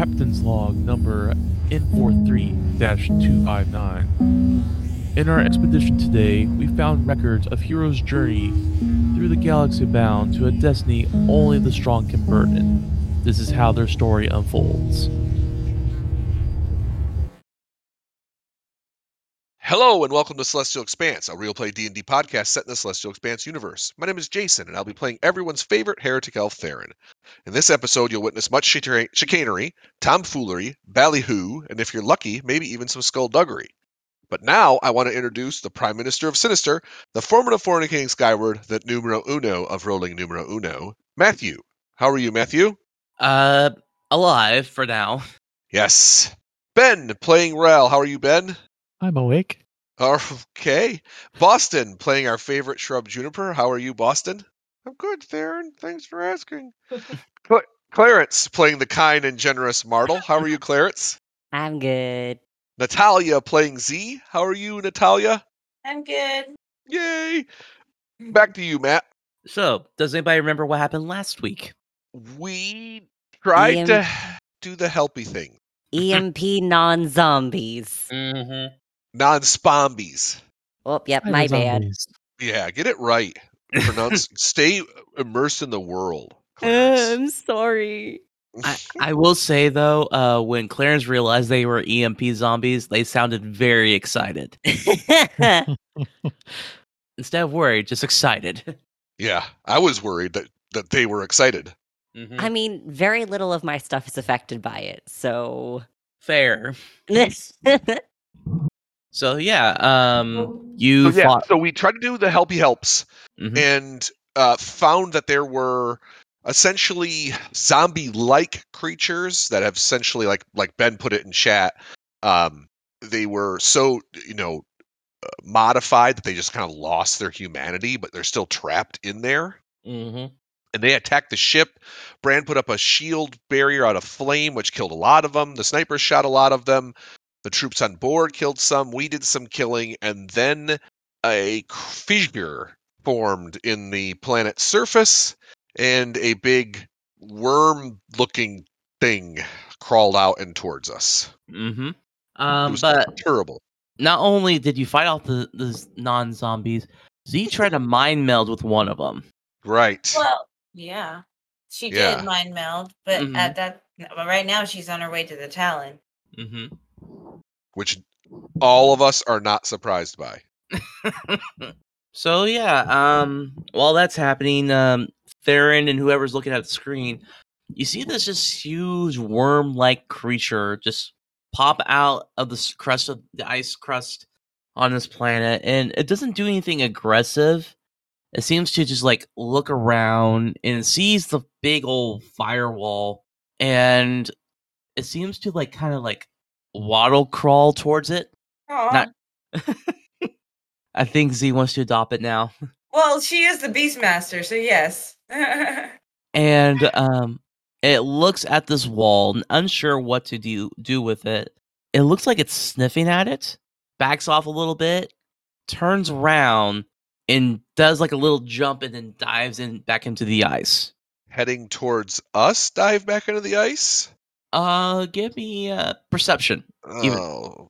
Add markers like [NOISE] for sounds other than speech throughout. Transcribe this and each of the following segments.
Captain's Log number N43 259. In our expedition today, we found records of heroes' journey through the galaxy bound to a destiny only the strong can burden. This is how their story unfolds. Hello and welcome to Celestial Expanse, a real play D&D podcast set in the Celestial Expanse universe. My name is Jason, and I'll be playing everyone's favorite heretic elf, Theron. In this episode, you'll witness much chicanery, tomfoolery, ballyhoo, and if you're lucky, maybe even some skullduggery. But now, I want to introduce the Prime Minister of Sinister, the foreman of fornicating skyward, the numero uno of rolling numero uno, Matthew. How are you, Matthew? Uh, alive for now. Yes. Ben, playing Rel. How are you, Ben? I'm awake. Okay. Boston, playing our favorite shrub, Juniper. How are you, Boston? I'm good, Theron. Thanks for asking. [LAUGHS] Cl- Clarence, playing the kind and generous Martel. How are you, Clarence? I'm good. Natalia, playing Z. How are you, Natalia? I'm good. Yay. Back to you, Matt. So, does anybody remember what happened last week? We tried Ian. to do the helpy thing. EMP non zombies. Mm-hmm. Non spombies. Oh, yep, my bad. Yeah, get it right. Pronounce [LAUGHS] stay immersed in the world. Uh, I'm sorry. I, I will say though, uh, when Clarence realized they were EMP zombies, they sounded very excited. [LAUGHS] Instead of worried, just excited. Yeah, I was worried that that they were excited. Mhm. I mean, very little of my stuff is affected by it, so. Fair. [LAUGHS] So yeah, um, you So, yeah, fought. so we tried to do the helpy helps Mhm. and uh, found that there were essentially zombie-like creatures that have essentially, like like Ben put it in chat, um, they were so you know uh, modified that they just kind of lost their humanity, but they're still trapped in there. Mhm. and they attacked the ship. Brand put up a shield barrier out of flame, which killed a lot of them. The snipers shot a lot of them. The troops on board killed some. We did some killing, and then a fissure formed in the planet's surface, and a big worm-looking thing crawled out and towards us. Mm-hmm. it Um, was but terrible. not only did you fight off the, the non zombies, Z tried to mind meld with one of them. Right. Well, yeah, she Yeah. did mind meld, but Mhm. at that, but right now she's on her way to the Talon. Mm-hmm. Which all of us are not surprised by. [LAUGHS] so yeah, um, while that's happening, um, Theron and whoever's looking at the screen, you see this just huge worm-like creature just pop out of the crust of the ice crust on this planet, and it doesn't do anything aggressive. It seems to just like look around and sees the big old firewall, and it seems to like kind of like waddle crawl towards it. Aw. Not- [LAUGHS] I think Z wants to adopt it now. [LAUGHS] well, she is the Beastmaster, so yes. [LAUGHS] and um it looks at this wall unsure what to do do with it it looks like it's sniffing at it backs off a little bit turns around and does like a little jump and then dives in back into the ice Heading towards us, dive back into the ice. Uh give me uh perception Even- Oh,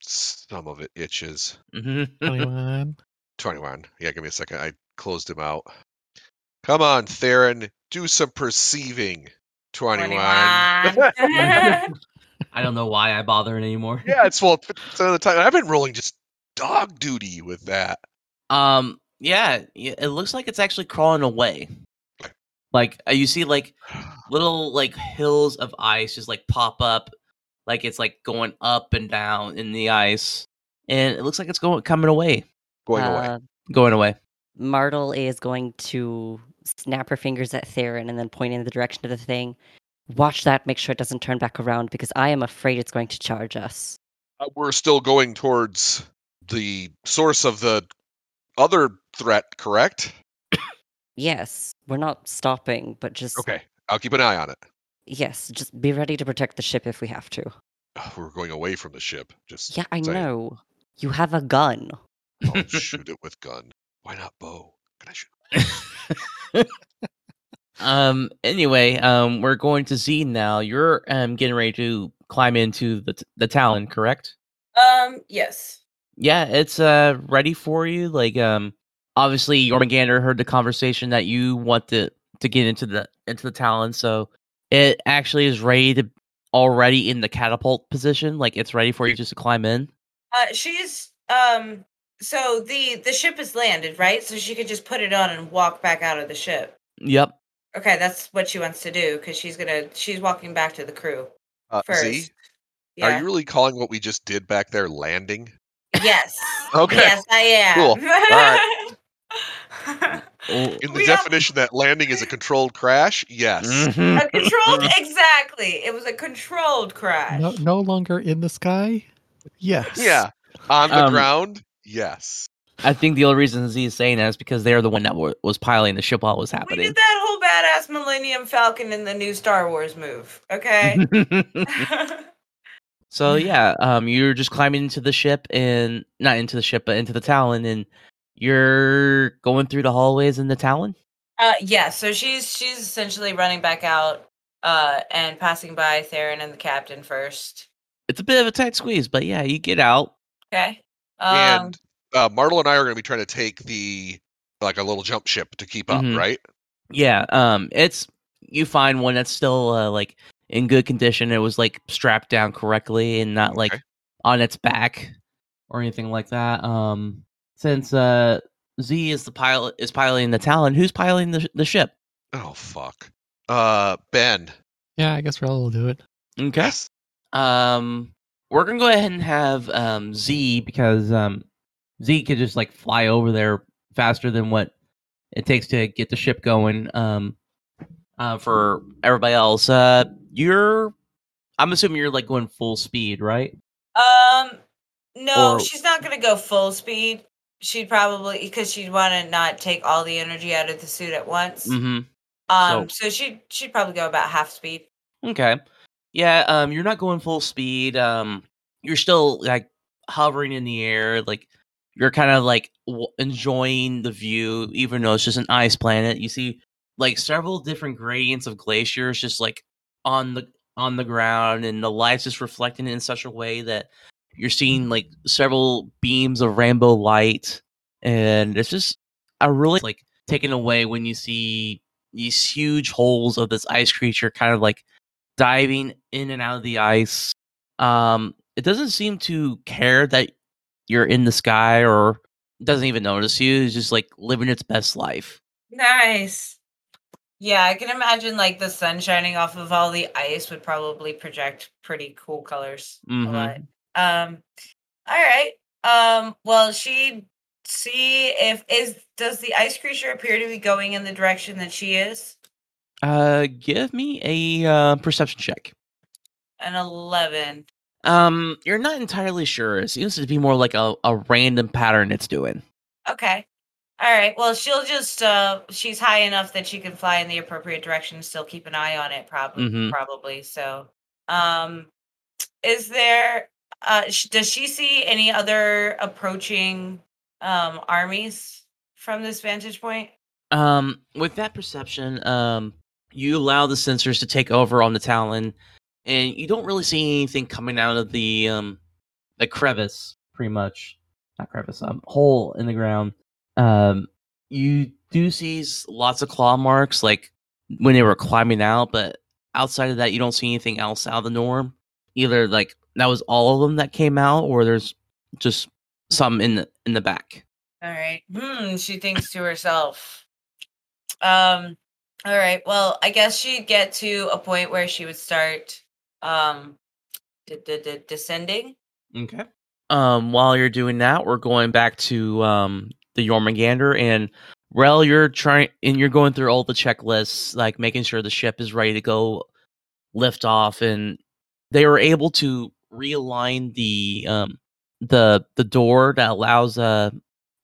some of it itches. Mhm. [LAUGHS] 21. 21. Yeah, give me a second. I closed him out. Come on, Theron. Do some perceiving. 21. 21. [LAUGHS] i don't know why i bother anymore yeah, it's well 50% of the time. I've been rolling just dog duty with that. Um, yeah, it looks like it's actually crawling away. Like uh, you see, like [SIGHS] [SIGHS] little like hills of ice just like pop up, like it's like going up and down in the ice, and it looks like it's going coming away, Going away. Uh, going away. Martel is going to snap her fingers at Theron and then point in the direction of the thing. Watch that, make sure it doesn't turn back around because I am afraid it's going to charge us. Uh, we're still going towards the source of the other threat, correct? Yes, we're not stopping, but just Okay. I'll keep an eye on it. yes, just be ready to protect the ship if we have to. Ugh, We're going away from the ship. Just Yeah, I saying. know. You have a gun. I'll [LAUGHS] shoot it with gun. Why not bow? Can I shoot? [LAUGHS] Um. Anyway, um, we're going to Z now. You're um getting ready to climb into the t- the Talon, correct? Um, yes. Yeah, it's uh ready for you. Like um, obviously Jormungandr heard the conversation that you want to to get into the into the Talon, so it actually is ready to already in the catapult position. Like it's ready for you just to climb in. Uh, she's um. So the the ship is landed, right? So she could just put it on and walk back out of the ship. Yep. Okay, that's what she wants to do because she's gonna she's walking back to the crew Uh, first. Z, Yeah. are you really calling what we just did back there landing? Yes. [LAUGHS] Okay. Yes, I am. Cool. Oh, [LAUGHS] In the We have- definition that landing is a controlled crash, yes. mhm. a controlled exactly. It was a controlled crash. No, no longer in the sky. Yes. Yeah. On the Um, ground, yes. I think the only reason Z is saying that is because they're the one that wa- was piloting the ship while it was happening. we happening. did that whole badass Millennium Falcon in the new Star Wars move. Okay. [LAUGHS] [LAUGHS] so yeah, um, you're just climbing into the ship and not into the ship, but into the Talon, and you're going through the hallways in the Talon. uh, yeah. So she's she's essentially running back out uh, and passing by Theron and the captain first. It's a bit of a tight squeeze, but yeah, you get out. Okay. Um, and uh, Martel and I are going to be trying to take the like a little jump ship to keep up, Mhm. right? Yeah, um, it's you find one that's still uh, like in good condition. It was like strapped down correctly and not like on its back or anything like that. Um, since uh Z is the pilot is piloting the Talon, who's piloting the the ship? Oh fuck. Uh, Ben. Yeah, I guess Rel will all do it. Okay. Yes. Um, we're gonna go ahead and have um Z because um Z could just like fly over there faster than what it takes to get the ship going. Um, uh, for everybody else, uh, you're, I'm assuming you're like going full speed, right? Um, no, Or- she's not gonna go full speed. She'd probably because she'd want to not take all the energy out of the suit at once. Mm-hmm. Um, so, she'd she'd probably go about half speed. Okay. Yeah, um you're not going full speed. Um you're still like hovering in the air like you're kind of like w- enjoying the view even though it's just an ice planet. You see like several different gradients of glaciers just like on the on the ground and the light's just reflecting in such a way that you're seeing like several beams of rainbow light and it's just a really like taken away when you see these huge holes of this ice creature kind of like diving in and out of the ice. Um, it doesn't seem to care that you're in the sky or doesn't even notice you. It's just like living its best life. Nice. Yeah, I can imagine like the sun shining off of all the ice would probably project pretty cool colors. Mhm. A lot. Um, all right. Um, well, she see if is does the ice creature appear to be going in the direction that she is? Uh, give me a uh, perception check. An eleven. Um, you're not entirely sure. It seems to be more like a, a random pattern it's doing. Okay. All right. Well, she'll just uh she's high enough that she can fly in the appropriate direction and still keep an eye on it probably Mhm. probably. So, um is there uh does she see any other approaching um armies from this vantage point? Um, with that perception, um, you allow the sensors to take over on the Talon, and you don't really see anything coming out of the um the crevice, pretty much. Not crevice, um, hole in the ground. Um, you do see lots of claw marks, like when they were climbing out, but outside of that, you don't see anything else out of the norm. Either like that was all of them that came out, or there's just some in the in the back. All right. Hmm, she thinks to herself. Um all right. Well, I guess she'd get to a point where she would start um d- d- d- descending. Okay. Um, while you're doing that, we're going back to um the Jormungandr and Rel, you're trying and you're going through all the checklists, like making sure the ship is ready to go lift off, and they were able to realign the um the the door that allows uh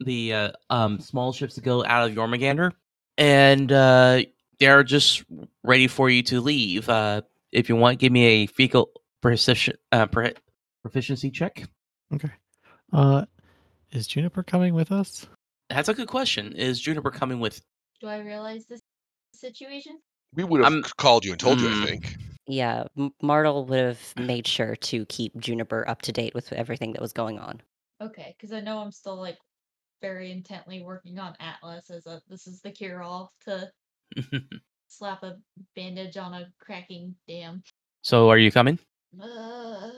the uh, um small ships to go out of Jormungandr, and uh they're just ready for you to leave. Uh, if you want, give me a vehicle precision uh, pro- proficiency check. Okay. Uh, is Juniper coming with us? That's a good question. Is Juniper coming with? Do I realize this situation? We would have I'm- called you and told you, I Mm. think. Yeah, M- Martel would have made sure to keep Juniper up to date with everything that was going on. Okay, because I know I'm still like very intently working on Atlas as a this is the cure all to [LAUGHS] slap a bandage on a cracking dam. so, are you coming? Uh,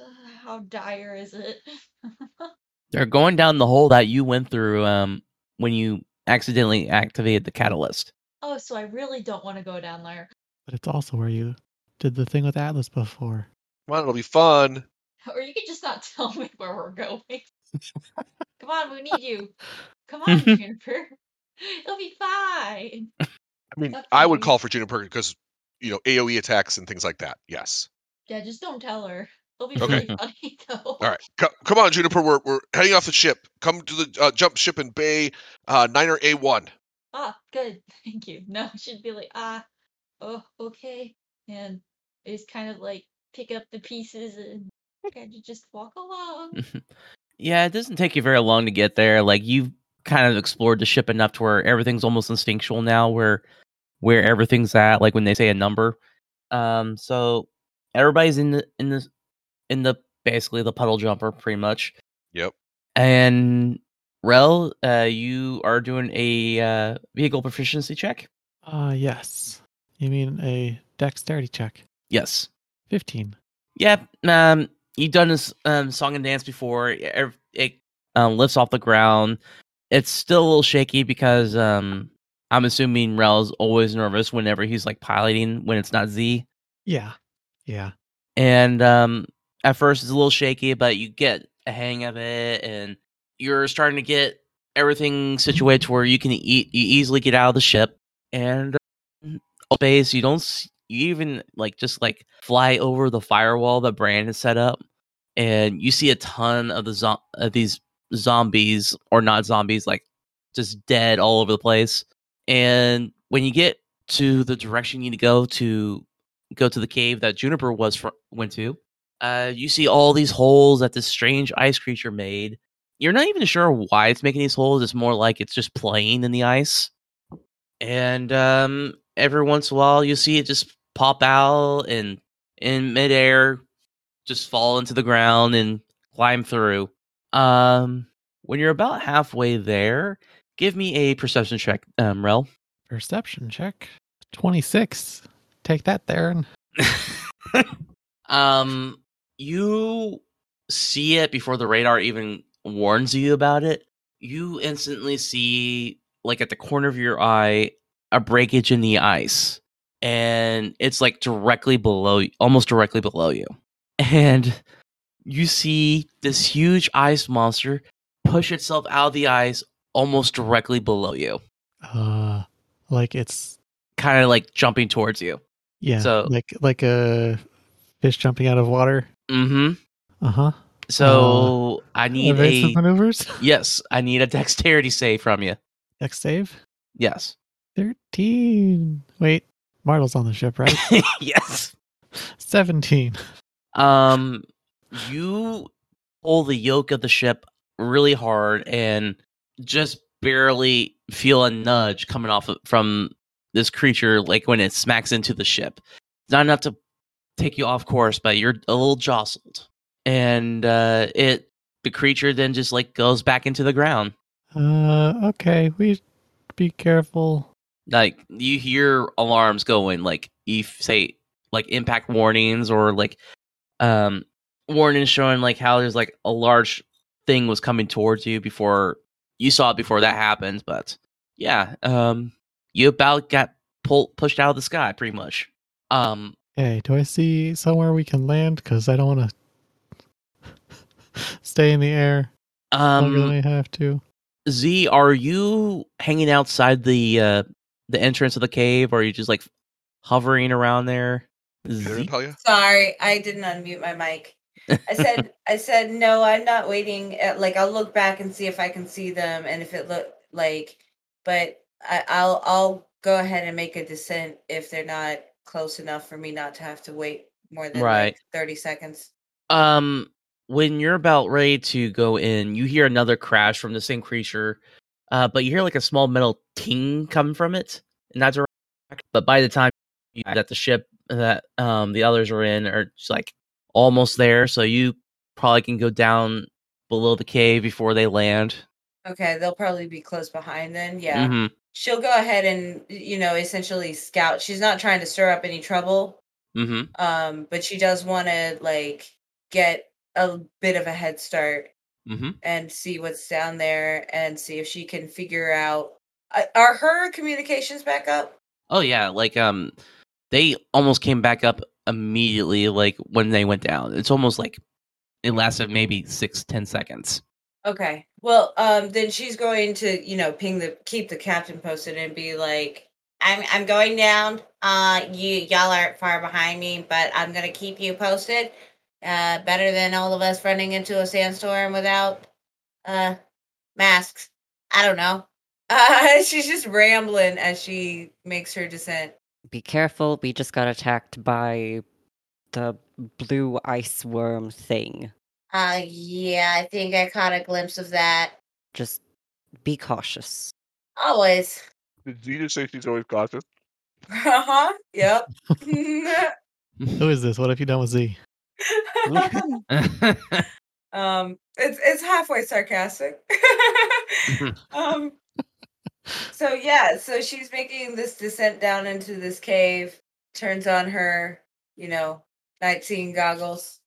how dire is it? [LAUGHS] They're going down the hole that you went through um, when you accidentally activated the catalyst. oh, so I really don't want to go down there. But it's also where you did the thing with Atlas before. Come on, it'll be fun. Or you could just not [LAUGHS] tell me where we're going. [LAUGHS] Come on, we need you. Come on, [LAUGHS] Juniper. It'll be fine. I mean, That's I would call for Juniper because you know AOE attacks and things like that. Yes. Yeah, just don't tell her. It'll be Okay. really funny though. All right, Co- come on, Juniper. We're we're heading off the ship. Come to the uh, jump ship in Bay uh, Niner A one. Ah, good. Thank you. No, she'd be like, ah, oh, okay. And I just kind of like pick up the pieces and kind of just walk along. yeah, it doesn't take you very long to get there. Like you've kind of explored the ship enough to where everything's almost instinctual now, where where everything's at. Like when they say a number. Um, so everybody's in the in the in the basically the puddle jumper, pretty much. Yep. And Rel, uh, you are doing a uh, vehicle proficiency check. Uh, yes. You mean a dexterity check? Yes. 15. Yeah, um, you've done this um, song and dance before. It, it um, lifts off the ground. It's still a little shaky because um, I'm assuming Rel's always nervous whenever he's like piloting when it's not Z. Yeah. Yeah. And um, at first it's a little shaky, but you get a hang of it, and you're starting to get everything situated to where you can eat. You easily get out of the ship, and uh, space. You don't. You even like just like fly over the firewall that Brand has set up, and you see a ton of the zo- of these zombies or not zombies, like just dead all over the place. And when you get to the direction you need to go to go to the cave that Juniper was fr- went to, uh, you see all these holes that this strange ice creature made. You're not even sure why it's making these holes. It's more like it's just playing in the ice. And um, every once in a while, you see it just pop out and in midair, just fall into the ground and climb through. Um, when you're about halfway there, give me a perception check, um, Rel. Perception check. 26. Take that, Theron. [LAUGHS] um, you see it before the radar even warns you about it. You instantly see, like at the corner of your eye, a breakage in the ice, and it's like directly below, almost directly below you, [LAUGHS] and you see this huge ice monster push itself out of the ice almost directly below you, Uh, like it's kind of like jumping towards you. yeah, So- like like a fish jumping out of water. Mm-hmm. Uh huh. So I need a maneuvers. [LAUGHS] yes. I need a dexterity save from you. Dex save. Yes. Thirteen. Wait, Martel's on the ship, right? [LAUGHS] yes. Seventeen. Um, you pull the yoke of the ship really hard and just barely feel a nudge coming off of, from this creature, like when it smacks into the ship. Not enough to take you off course, but you're a little jostled, and uh, it the creature then just like goes back into the ground. Uh, okay. We be careful. Like you hear alarms going like if say like impact warnings or like um warnings showing like how there's like a large thing was coming towards you before you saw it before that happened but yeah um you about got pulled pushed out of the sky pretty much um Hey, do I see somewhere we can land? Because I don't want to [LAUGHS] stay in the air um I have to. z are you hanging outside the uh the entrance of the cave or are you just like hovering around there Did tell you? Sorry, I didn't unmute my mic. I said, [LAUGHS] I said, no, I'm not waiting. At, like, I'll look back and see if I can see them, and if it look like, but I, I'll, I'll go ahead and make a descent if they're not close enough for me not to have to wait more than Right. like thirty seconds. Um, when you're about ready to go in, you hear another crash from the same creature, uh, but you hear like a small metal ting come from it in that direction. But by the time that the ship that um the others are in are just like almost there, so you probably can go down below the cave before they land. Okay, they'll probably be close behind then. Yeah. hmm She'll go ahead and, you know, essentially scout. She's not trying to stir up any trouble. hmm Um, but she does want to like get a bit of a head start hmm and see what's down there and see if she can figure out uh, are her communications back up? Oh yeah, like um, they almost came back up immediately. Like when they went down, it's almost like it lasted maybe six ten seconds. Okay. Well, um, then she's going to, you know, ping the keep the captain posted and be like, "I'm I'm going down. Uh, you y'all aren't far behind me, but I'm gonna keep you posted. Uh, better than all of us running into a sandstorm without uh masks. I don't know. [LAUGHS] Uh, she's just rambling as she makes her descent. Be careful, we just got attacked by the blue ice worm thing. Uh, yeah, I think I caught a glimpse of that. Just be cautious. Always. Did you just say she's always cautious? [LAUGHS] Uh huh. Yep. [LAUGHS] Who is this? What have you done with Z? [LAUGHS] Um, it's it's halfway sarcastic. [LAUGHS] um, so yeah, so she's making this descent down into this cave. Turns on her, you know, night seeing goggles.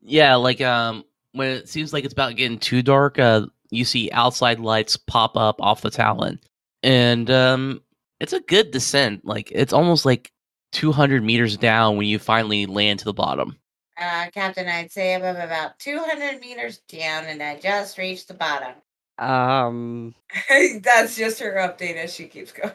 yeah, like um, when it seems like it's about getting too dark, uh, you see outside lights pop up off the Talon, and um, it's a good descent. Like it's almost like two hundred meters down when you finally land to the bottom. Uh, Captain, I'd say I'm about 200 meters down, and I just reached the bottom. Um, [LAUGHS] That's just her update as she keeps going.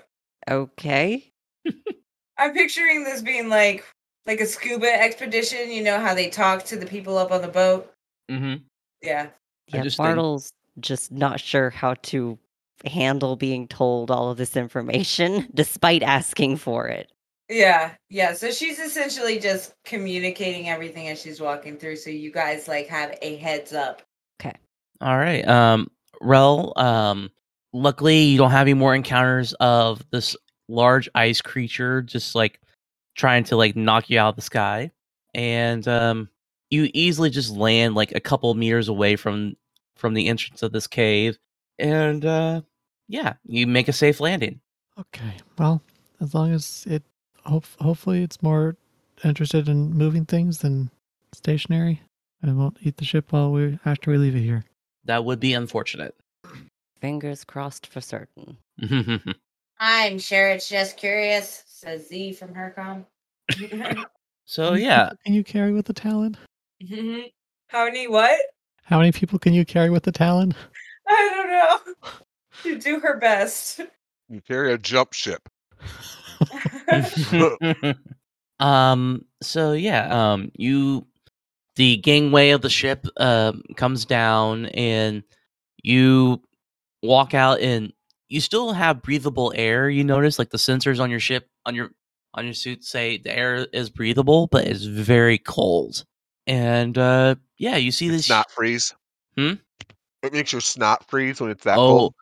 okay. [LAUGHS] I'm picturing this being like like a scuba expedition. You know how they talk to the people up on the boat. Mm-hmm. Yeah. Yeah, just think- Martel's just not sure how to handle being told all of this information [LAUGHS] despite asking for it. Yeah, yeah. So she's essentially just communicating everything as she's walking through, so you guys like have a heads up. Okay. All right. Um, Rel, um, luckily you don't have any more encounters of this large ice creature just like trying to like knock you out of the sky. And um, you easily just land like a couple meters away from from the entrance of this cave. And uh, yeah, you make a safe landing. Okay. Well, as long as it, hope, hopefully, it's more interested in moving things than stationary, and won't eat the ship while we after we leave it here. That would be unfortunate. Fingers crossed for certain. [LAUGHS] I'm sure it's just curious, says Z from her com. [LAUGHS] so yeah, Can you carry with the Talon? [LAUGHS] How many what? How many people can you carry with the Talon? I don't know. You do her best. You carry a jump ship. [LAUGHS] um so yeah um you the gangway of the ship um comes down and you walk out and you still have breathable air you notice like the sensors on your ship on your on your suit say the air is breathable but it's very cold and uh yeah you see this Snot freeze. Hmm? It makes your snot freeze when it's that oh cold.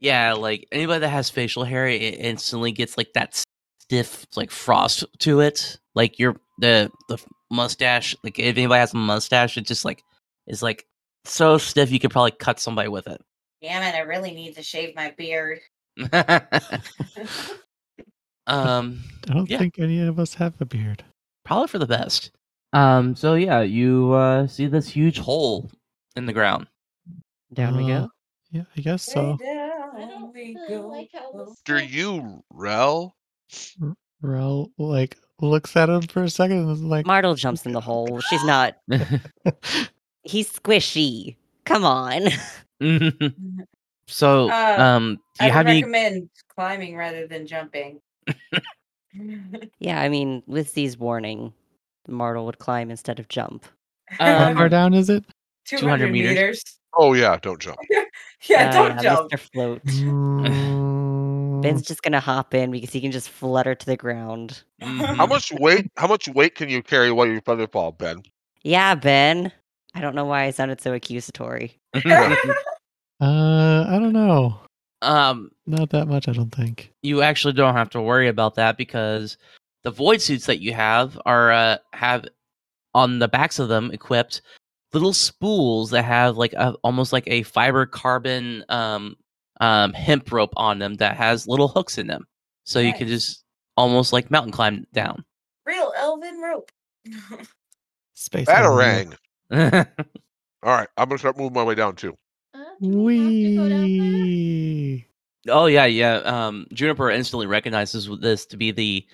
yeah like anybody that has facial hair it instantly gets like that stiff like frost to it like your the the mustache like if anybody has a mustache it just like is like so stiff you could probably cut somebody with it Damn it, I really need to shave my beard. [LAUGHS] um [LAUGHS] I don't Yeah. think any of us have a beard. probably for the best um so yeah you uh see this huge hole in the ground Down we Uh, go. Yeah, I guess so. I down don't we uh, go. like how this After you, Rel. Rel like looks at him for a second and is like, Martel jumps in the hole. She's not. [LAUGHS] He's squishy. Come on. [LAUGHS] so Uh, um do I you would have any recommend climbing rather than jumping. [LAUGHS] yeah, I mean, with these warning, Martel would climb instead of jump. how Um, far down is it? 200 meters. meters. Oh yeah, don't jump. Yeah, Uh, don't jump. Mr. Float. Mm, Ben's just gonna hop in because he can just flutter to the ground. Mhm. How much weight? How much weight can you carry while you feather fall, Ben? Yeah, Ben. I don't know why I sounded so accusatory. [LAUGHS] Uh, I don't know. um Not that much, I don't think. you actually don't have to worry about that because the void suits that you have are uh, have on the backs of them equipped little spools that have like a, almost like a fiber carbon um, um, hemp rope on them that has little hooks in them, so you can just almost like mountain climb down. Real elven rope. [LAUGHS] Space. Islander. Batarang. All right, I'm gonna start moving my way down too. Uh, we have to go down there? Wee. oh yeah, yeah. Um, Juniper instantly recognizes this to be the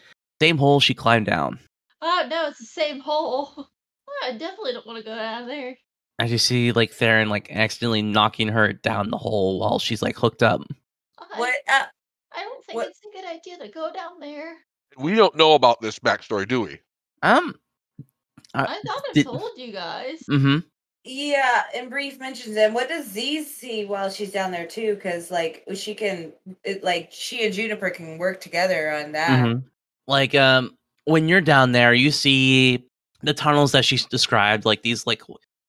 same hole she climbed down. Oh no, it's the same hole. [LAUGHS] I definitely don't want to go down there. As you see, like Theron, like accidentally knocking her down the hole while she's like hooked up. I, What? Uh, I don't think what- it's a good idea to go down there. We don't know about this backstory, do we? Um. Uh, I thought I did- told you guys. mm-hmm. yeah, and Brief mentions it. What does Z see while she's down there too? Because like she can, it, like she and Juniper can work together on that. Mhm. Like um when you're down there, you see the tunnels that she's described, like these like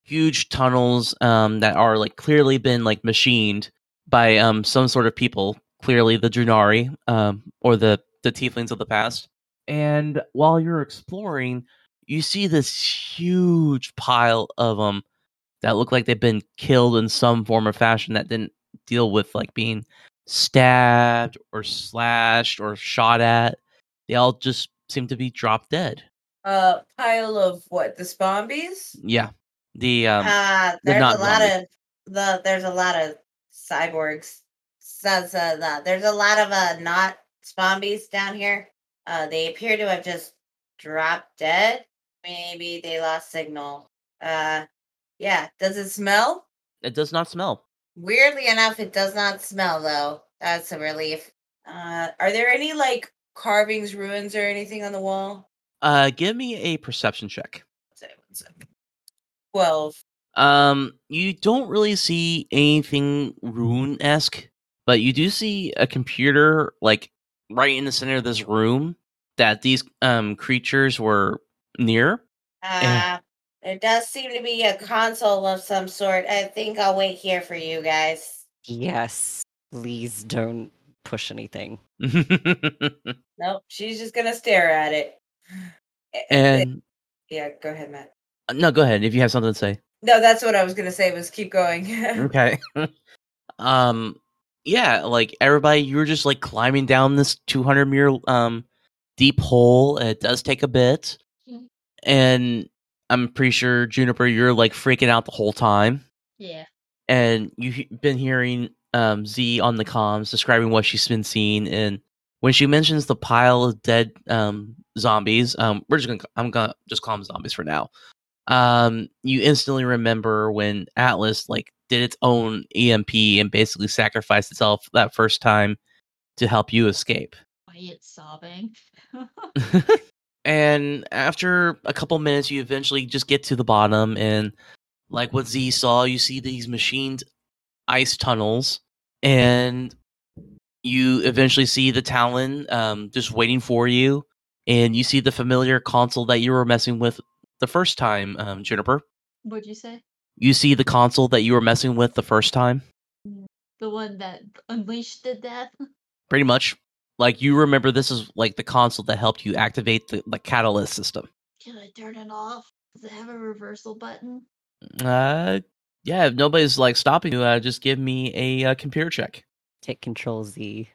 huge tunnels um that are like clearly been like machined by um some sort of people, clearly the Drunari, um or the the tieflings of the past. And while you're exploring, you see this huge pile of them that look like they've been killed in some form or fashion that didn't deal with like being stabbed or slashed or shot at they all just seem to be drop dead. Uh, pile of what? The Spombies? Yeah. The um Uh, the there's a lot of the there's a lot of cyborgs. So, so the, there's a lot of uh not zombies down here. Uh, they appear to have just dropped dead. Maybe they lost signal. Uh, yeah. Does it smell? it does not smell. Weirdly enough, it does not smell though. That's a relief. Uh, are there any like carvings, ruins, or anything on the wall? Uh give me a perception check. Say one second. Twelve. Um you don't really see anything rune-esque, but you do see a computer like right in the center of this room that these um creatures were near. Uh, there does seem to be a console of some sort. I think I'll wait here for you guys. Yes. Please don't push anything. [LAUGHS] Nope. She's just gonna stare at it. Eh, eh, and yeah, go ahead, Matt. No, go ahead if you have something to say. No, that's what I was gonna say. Was keep going. [LAUGHS] Okay. [LAUGHS] um yeah, like everybody you were just like climbing down this 200 meter um deep hole. It does take a bit. Mhm. And I'm pretty sure Juniper you're like freaking out the whole time Yeah. and you've been hearing um Z on the comms describing what she's been seeing and when she mentions the pile of dead um zombies, um we're just going to I'm going to just call them zombies for now um you instantly remember when atlas like did its own emp and basically sacrificed itself that first time to help you escape Quiet sobbing. [LAUGHS] and after a couple minutes you eventually just get to the bottom and like what z saw you see these machined ice tunnels and you eventually see the talon um, just waiting for you and you see the familiar console that you were messing with the first time um, juniper What'd you say? you see the console that you were messing with the first time The one that unleashed the death? [LAUGHS] pretty much like you remember this is like the console that helped you activate the, the catalyst system Can I turn it off? Does it have a reversal button? uh yeah if nobody's like stopping you uh, just give me a uh, computer check Hit Control Z.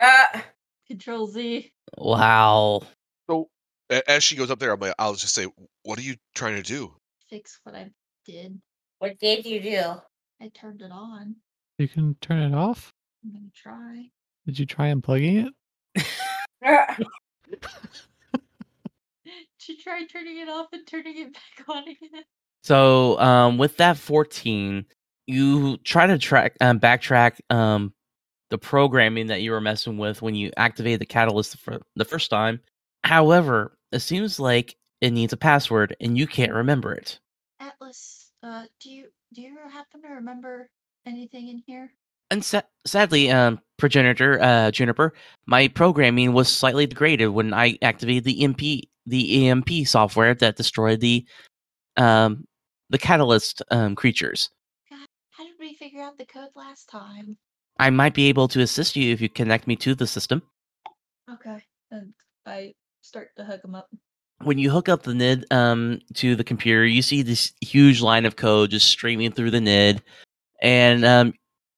uh, Control Z. wow So a- as she goes up there, I'm like, I'll just say, "What are you trying to do?" Fix what I did. What did you do? I turned it on. You can turn it off. I'm gonna try. Did you try unplugging it? [LAUGHS] [LAUGHS] To try turning it off and turning it back on again. So um, with that 14, you try to track um, backtrack um, the programming that you were messing with when you activated the catalyst for the first time. However, it seems like it needs a password and you can't remember it. Atlas, uh, do you do you happen to remember anything in here? And sa- sadly, um, progenitor uh, Juniper, my programming was slightly degraded when I activated the EMP the EMP software that destroyed the um, the catalyst um, creatures. God, how did we figure out the code last time? I might be able to assist you if you connect me to the system. Okay. And I start to hook them up. when you hook up the NID um, to the computer, you see this huge line of code just streaming through the NID, and um,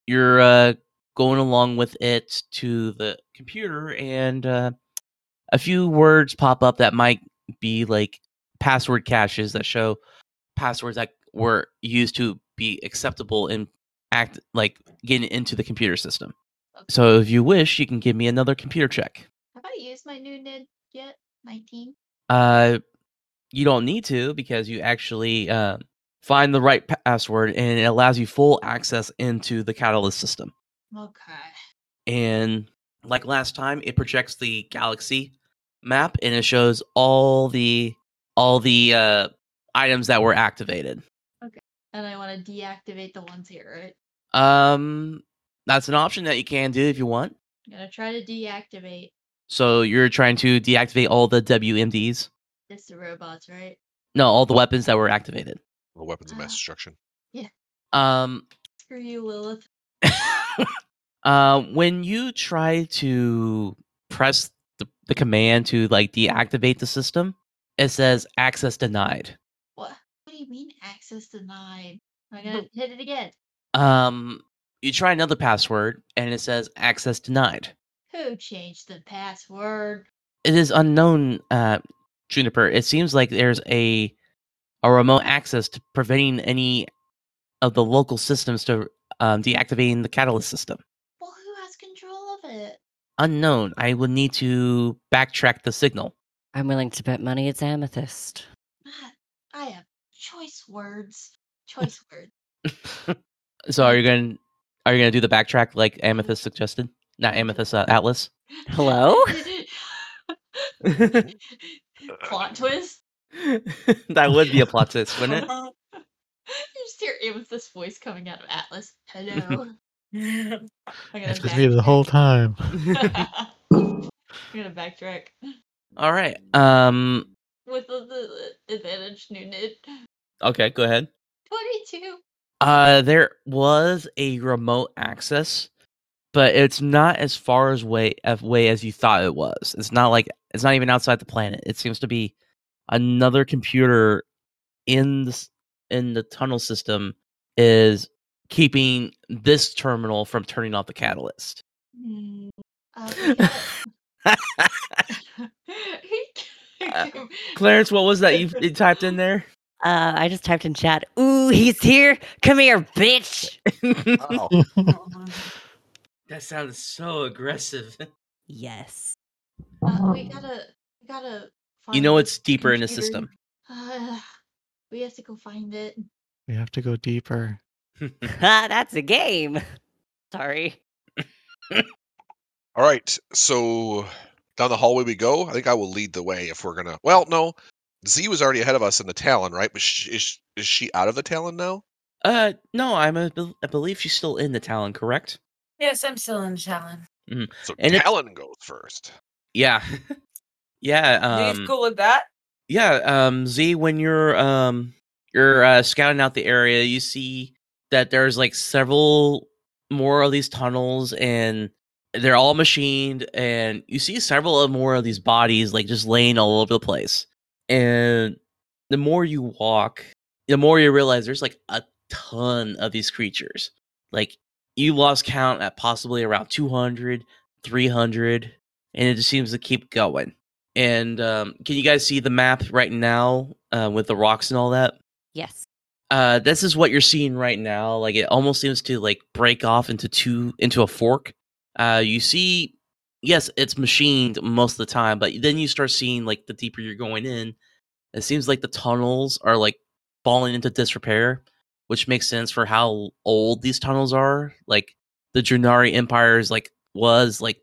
you're uh, going along with it to the computer, and uh, a few words pop up that might be like password caches that show passwords that were used to be acceptable in act like getting into the computer system. Okay. So if you wish, you can give me another computer check. Have I used my new NID yet? 19? Uh, you don't need to because you actually uh, find the right password and it allows you full access into the Catalyst system. Okay. And like last time, it projects the galaxy map and it shows all the all the uh, items that were activated. Okay. And I want to deactivate the ones here, right? Um, that's an option that you can do if you want. I'm gonna try to deactivate So you're trying to deactivate all the WMDs. this the robots, right? No, all the weapons that were activated. The weapons of mass Ah. destruction. Um, Screw you, Lilith. [LAUGHS] uh, when you try to press the, the command to like deactivate the system, it says access denied. What? What do you mean access denied? I'm gonna hit it again. Um, you try another password and it says access denied. Who changed the password? It is unknown, uh, Juniper. It seems like there's a a remote access to preventing any of the local systems to um, deactivating the catalyst system. Well, who has control of it? Unknown. I would need to backtrack the signal. I'm willing to bet money it's Amethyst. Matt, I have choice words. Choice [LAUGHS] words. so are you going? to Are you going to do the backtrack like Amethyst suggested? Not Amethyst, uh, Atlas. Hello? [LAUGHS] [LAUGHS] [LAUGHS] Plot twist. that would be a plot twist, wouldn't it? you just hear Amethyst's voice coming out of Atlas. Hello. I'm gonna It's with me the whole time. backtrack. I'm gonna backtrack All right. Um. with the, the, the advantage new nid. Okay. Go ahead. Twenty-two. Uh, there was a remote access, but it's not as far as way away as you thought it was. It's not like it's not even outside the planet. It seems to be another computer in the in the tunnel system is keeping this terminal from turning off the catalyst. Hmm, uh, [LAUGHS] we got- [LAUGHS] [LAUGHS] Clarence, what was that you, you typed in there? Uh, I just typed in chat. Ooh, he's here. Come here, bitch. That sounds so aggressive. [LAUGHS] Yes. uh, we gotta, we gotta. Find You know it's deeper in the system. Uh, [SIGHS] we have to go find it. We have to go deeper. Ha, [LAUGHS] [LAUGHS] That's a game. Sorry. All right, so down the hallway we go. I think I will lead the way if we're gonna. Well, no, Z was already ahead of us in the Talon, right? But sh is is she out of the Talon now? Uh, no, I'm a, bel- I believe she's still in the Talon, correct? Yes, I'm still in Talon. So And it's- goes first. Yeah, [LAUGHS] yeah. He's Um, cool with that. yeah. Um, Z, when you're um you're uh, scouting out the area, you see that there's like several more of these tunnels, and they're all machined, and you see several of more of these bodies like just laying all over the place. And the more you walk, the more you realize there's like a ton of these creatures. Like you lost count at possibly around 200, 300, and it just seems to keep going. And um, can you guys see the map right now uh, with the rocks and all that? Yes. Uh, this is what you're seeing right now. Like it almost seems to like break off into two into a fork. Uh, you see, yes, it's machined most of the time, but then you start seeing like the deeper you're going in, it seems like the tunnels are like falling into disrepair, which makes sense for how old these tunnels are. Like the Junari Empire is like was like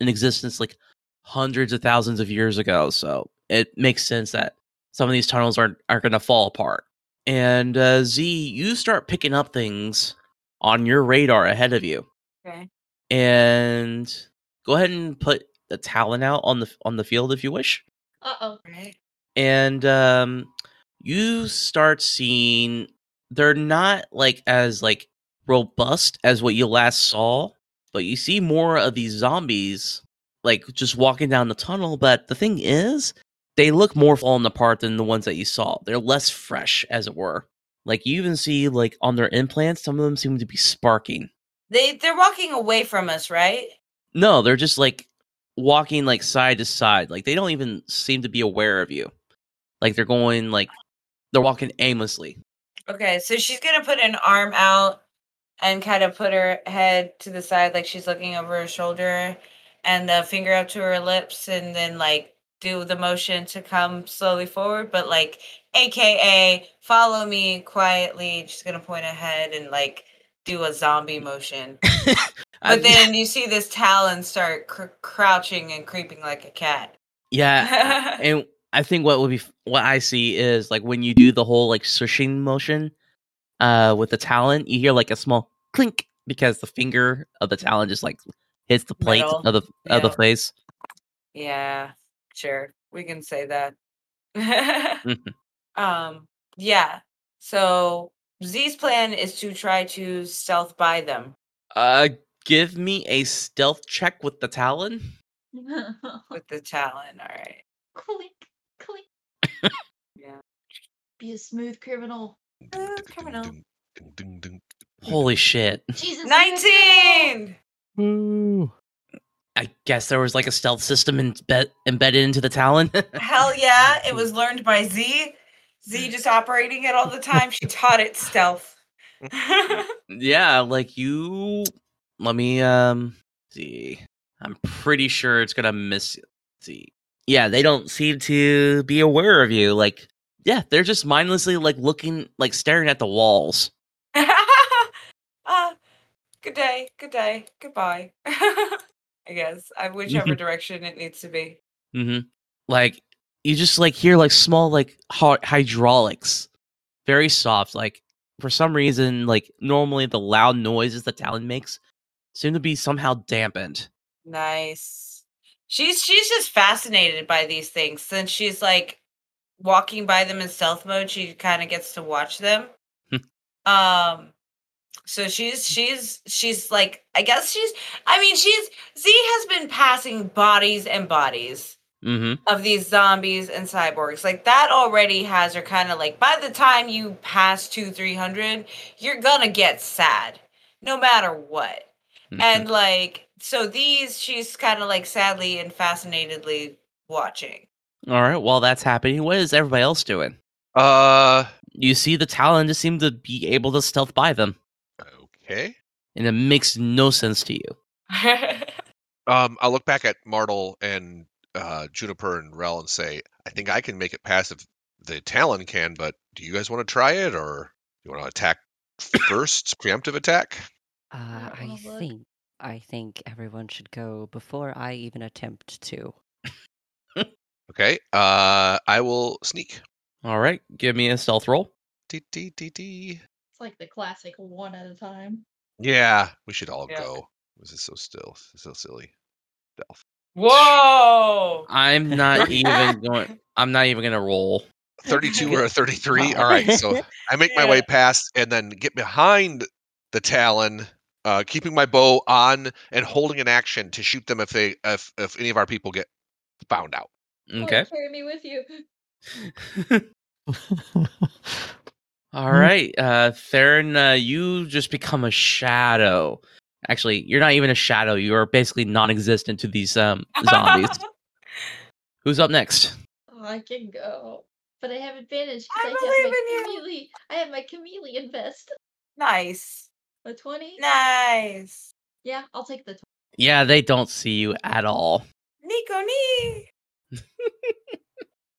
in existence like hundreds of thousands of years ago. So it makes sense that some of these tunnels aren't are going to fall apart. And uh, Z, you start picking up things on your radar ahead of you, Okay. and go ahead and put the Talon out on the on the field if you wish. Uh oh. Right. And um, you start seeing they're not like as like robust as what you last saw, but you see more of these zombies like just walking down the tunnel. But the thing is, they look more fallen apart than the ones that you saw. They're less fresh, as it were. Like you even see, like on their implants, some of them seem to be sparking. They they're walking away from us, right? No, they're just like walking like side to side. Like they don't even seem to be aware of you. Like they're going like they're walking aimlessly. Okay, so she's gonna put an arm out and kind of put her head to the side, like she's looking over her shoulder, and the finger up to her lips, and then like do the motion to come slowly forward, but like AKA follow me quietly. She's gonna point ahead and like do a zombie motion. [LAUGHS] But then [LAUGHS] you see this talon start cr- crouching and creeping like a cat. yeah, [LAUGHS] and I think what would be what I see is like when you do the whole like swishing motion uh with the talon, you hear like a small clink because the finger of the talon just like hits the plate Metal. of the of the face. Yeah, sure. We can say that. Mhm. [LAUGHS] um, yeah. So Z's plan is to try to stealth by them Uh give me a stealth check with the talon. [LAUGHS] with the talon. All right. Clink, clink. Yeah. Be a smooth criminal. Uh, criminal. Ding, ding, ding, ding. Holy shit. Jesus. you're a criminal! 19! Woo. I guess there was like a stealth system embed- embedded into the talon. [LAUGHS] Hell yeah. It was learned by Z. Z [LAUGHS] just operating it all the time. She taught it stealth. [LAUGHS] yeah, like you let me um see. I'm pretty sure it's gonna miss see. Yeah, they don't seem to be aware of you. Like yeah, they're just mindlessly like looking like staring at the walls. uh, [LAUGHS] good day. Good day. Goodbye. [LAUGHS] I guess. I whichever direction it needs to be. Mm-hmm. Like you just like hear like small like hy- hydraulics, very soft. Like for some reason, like normally the loud noises the talon makes seem to be somehow dampened. Nice. She's she's just fascinated by these things since she's like walking by them in stealth mode. She kind of gets to watch them. um, so she's she's she's like I guess she's I mean she's Z has been passing bodies and bodies Mm-hmm. of these zombies and cyborgs. Like that already has her kind of like by the time you pass two three hundred, you're gonna get sad, no matter what. Mm-hmm. And like so these she's kind of like sadly and fascinatedly watching. All right, while that's happening, what is everybody else doing? Uh, You see the Talon just seem to be able to stealth by them, okay. and it makes no sense to you. [LAUGHS] Um, I'll look back at Martel and uh, Juniper and Rel and say, I think I can make it past if the Talon can, but do you guys want to try it or do you want to attack first, preemptive attack? Uh, I I wanna look. think I think everyone should go before I even attempt to. Okay. Uh, I will sneak. All right, give me a stealth roll. Dee, dee, dee, dee. It's like the classic one at a time. Yeah, we should all Yeah. go. This is so still, so silly. Stealth. Whoa! I'm not [LAUGHS] even going. I'm not even gonna roll. 32 [LAUGHS] or a 33. All right. So I make my way past and then get behind the Talon, uh, keeping my bow on and holding an action to shoot them if they if, if any of our people get found out. Oh, Okay. carry me with you. [LAUGHS] All right, uh, Theron, uh, you just become a shadow. Actually, you're not even a shadow. You are basically non-existent to these um, zombies. [LAUGHS] Who's up next? Oh, I can go. But I have advantage I I, believe have my in you. chameleon. I have my chameleon vest. nice. A 20? Nice. Yeah, I'll take the 20. Yeah, they don't see you at all. Nico Nee.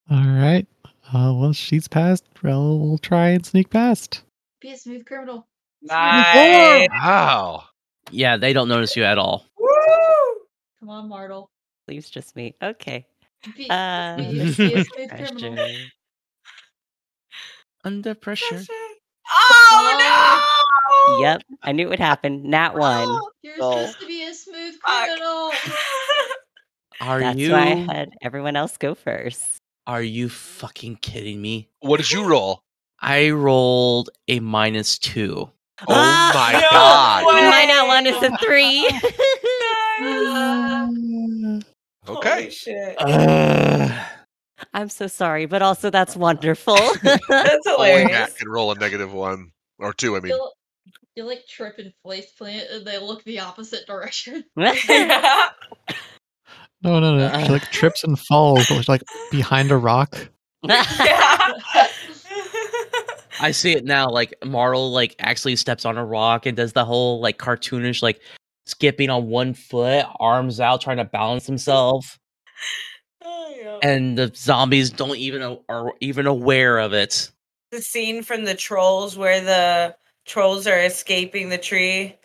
All right. Uh, well, she's passed. Rel will try and sneak past. Be a smooth criminal. Nice. Wow. Yeah, they don't notice you at all. Woo! Come on, Martel. Leaves just me. Okay. Be, Uh, be, a- be a smooth [LAUGHS] criminal. pressure. Under pressure. Oh no! Yep, I knew it would happen. Nat one. You're Oh. supposed to be a smooth criminal. [LAUGHS] Are That's you? why I had everyone else go first. Are you fucking kidding me? What did you roll? I rolled a minus two. Oh ah, my no god. way. My nat one is a three. Nice. [LAUGHS] Okay. Holy I'm so sorry, but also that's wonderful. [LAUGHS] That's hilarious. Only hilarious. Matt can roll a negative one or two. I mean, You'll, you like trip and face plant and they look the opposite direction. [LAUGHS] [LAUGHS] [LAUGHS] No, no, no. She like trips and falls, but she's like behind a rock. I see it now. Like Marl, like actually steps on a rock and does the whole like cartoonish, like skipping on one foot, arms out, trying to balance himself, Oh, yeah. and the zombies don't even are even aware of it. the scene from the trolls where the trolls are escaping the tree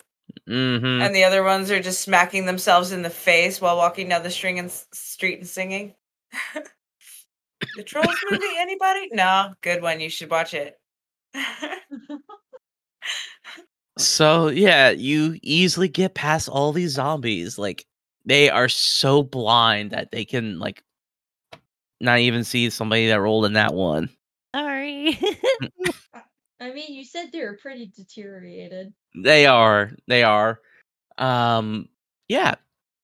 hmm and the other ones are just smacking themselves in the face while walking down the string and s- street and singing. [LAUGHS] the trolls movie, anybody? [LAUGHS] No, good one. You should watch it. [LAUGHS] So yeah, you easily get past all these zombies. Like they are so blind that they can like not even see somebody that rolled in that one. sorry. I mean, you said they were pretty deteriorated. They are. They are. Um yeah.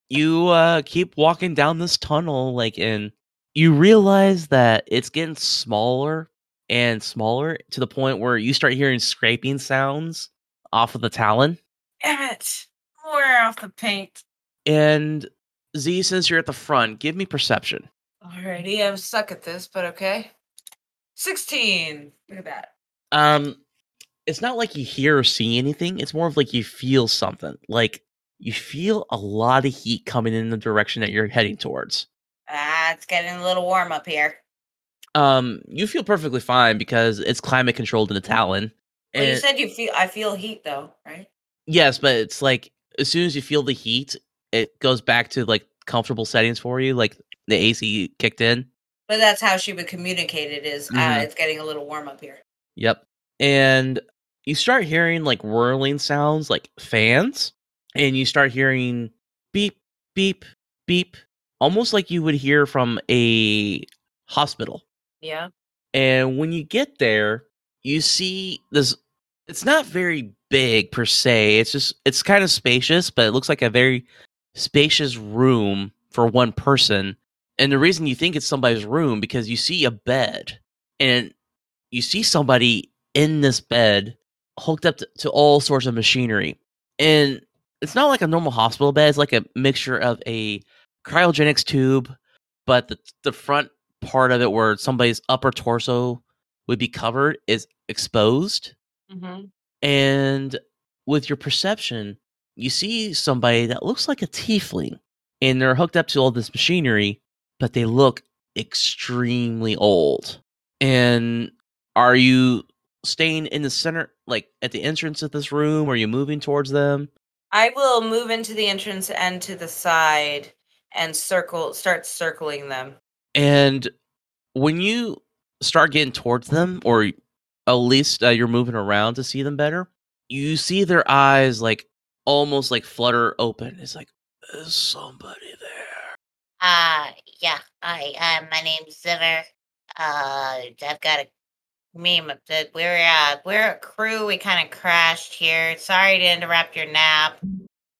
You uh keep walking down this tunnel like and you realize that it's getting smaller and smaller to the point where you start hearing scraping sounds off of the talon. Damn it. Wear off the paint. And Z, since you're at the front, give me perception. Alrighty, I'm stuck at this, but okay. 16. Look at that. Um it's not like you hear or see anything, it's more of like you feel something. Like you feel a lot of heat coming in the direction that you're heading towards. Ah, it's getting a little warm up here. Um, you feel perfectly fine because it's climate controlled in the Talon. Well, you said you feel. I feel heat though, right? yes, but it's like as soon as you feel the heat, it goes back to like comfortable settings for you, like the AC kicked in. But that's how she would communicate it. Is uh, Mhm. it's getting a little warm up here. Yep. And you start hearing like whirling sounds like fans, and you start hearing beep, beep, beep, almost like you would hear from a hospital. Yeah. And when you get there, you see this. It's not very big per se. It's just, it's kind of spacious, but it looks like a very spacious room for one person. And the reason you think it's somebody's room because you see a bed and you see somebody in this bed hooked up to, to all sorts of machinery. And it's not like a normal hospital bed, it's like a mixture of a cryogenics tube, but the, the front part of it where somebody's upper torso would be covered is exposed. Mm-hmm. And with your perception, you see somebody that looks like a tiefling, and they're hooked up to all this machinery, but they look extremely old. And are you staying in the center, like at the entrance of this room? Are you moving towards them? I will move into the entrance and to the side and circle. Start circling them. And when you start getting towards them, or at least uh, you're moving around to see them better, you see their eyes like almost like flutter open. It's like, is somebody there? Uh, yeah. Hi, uh, my name's Ziver. Uh, I've got a meme of that. We're uh, we're a crew. We kind of crashed here. Sorry to interrupt your nap.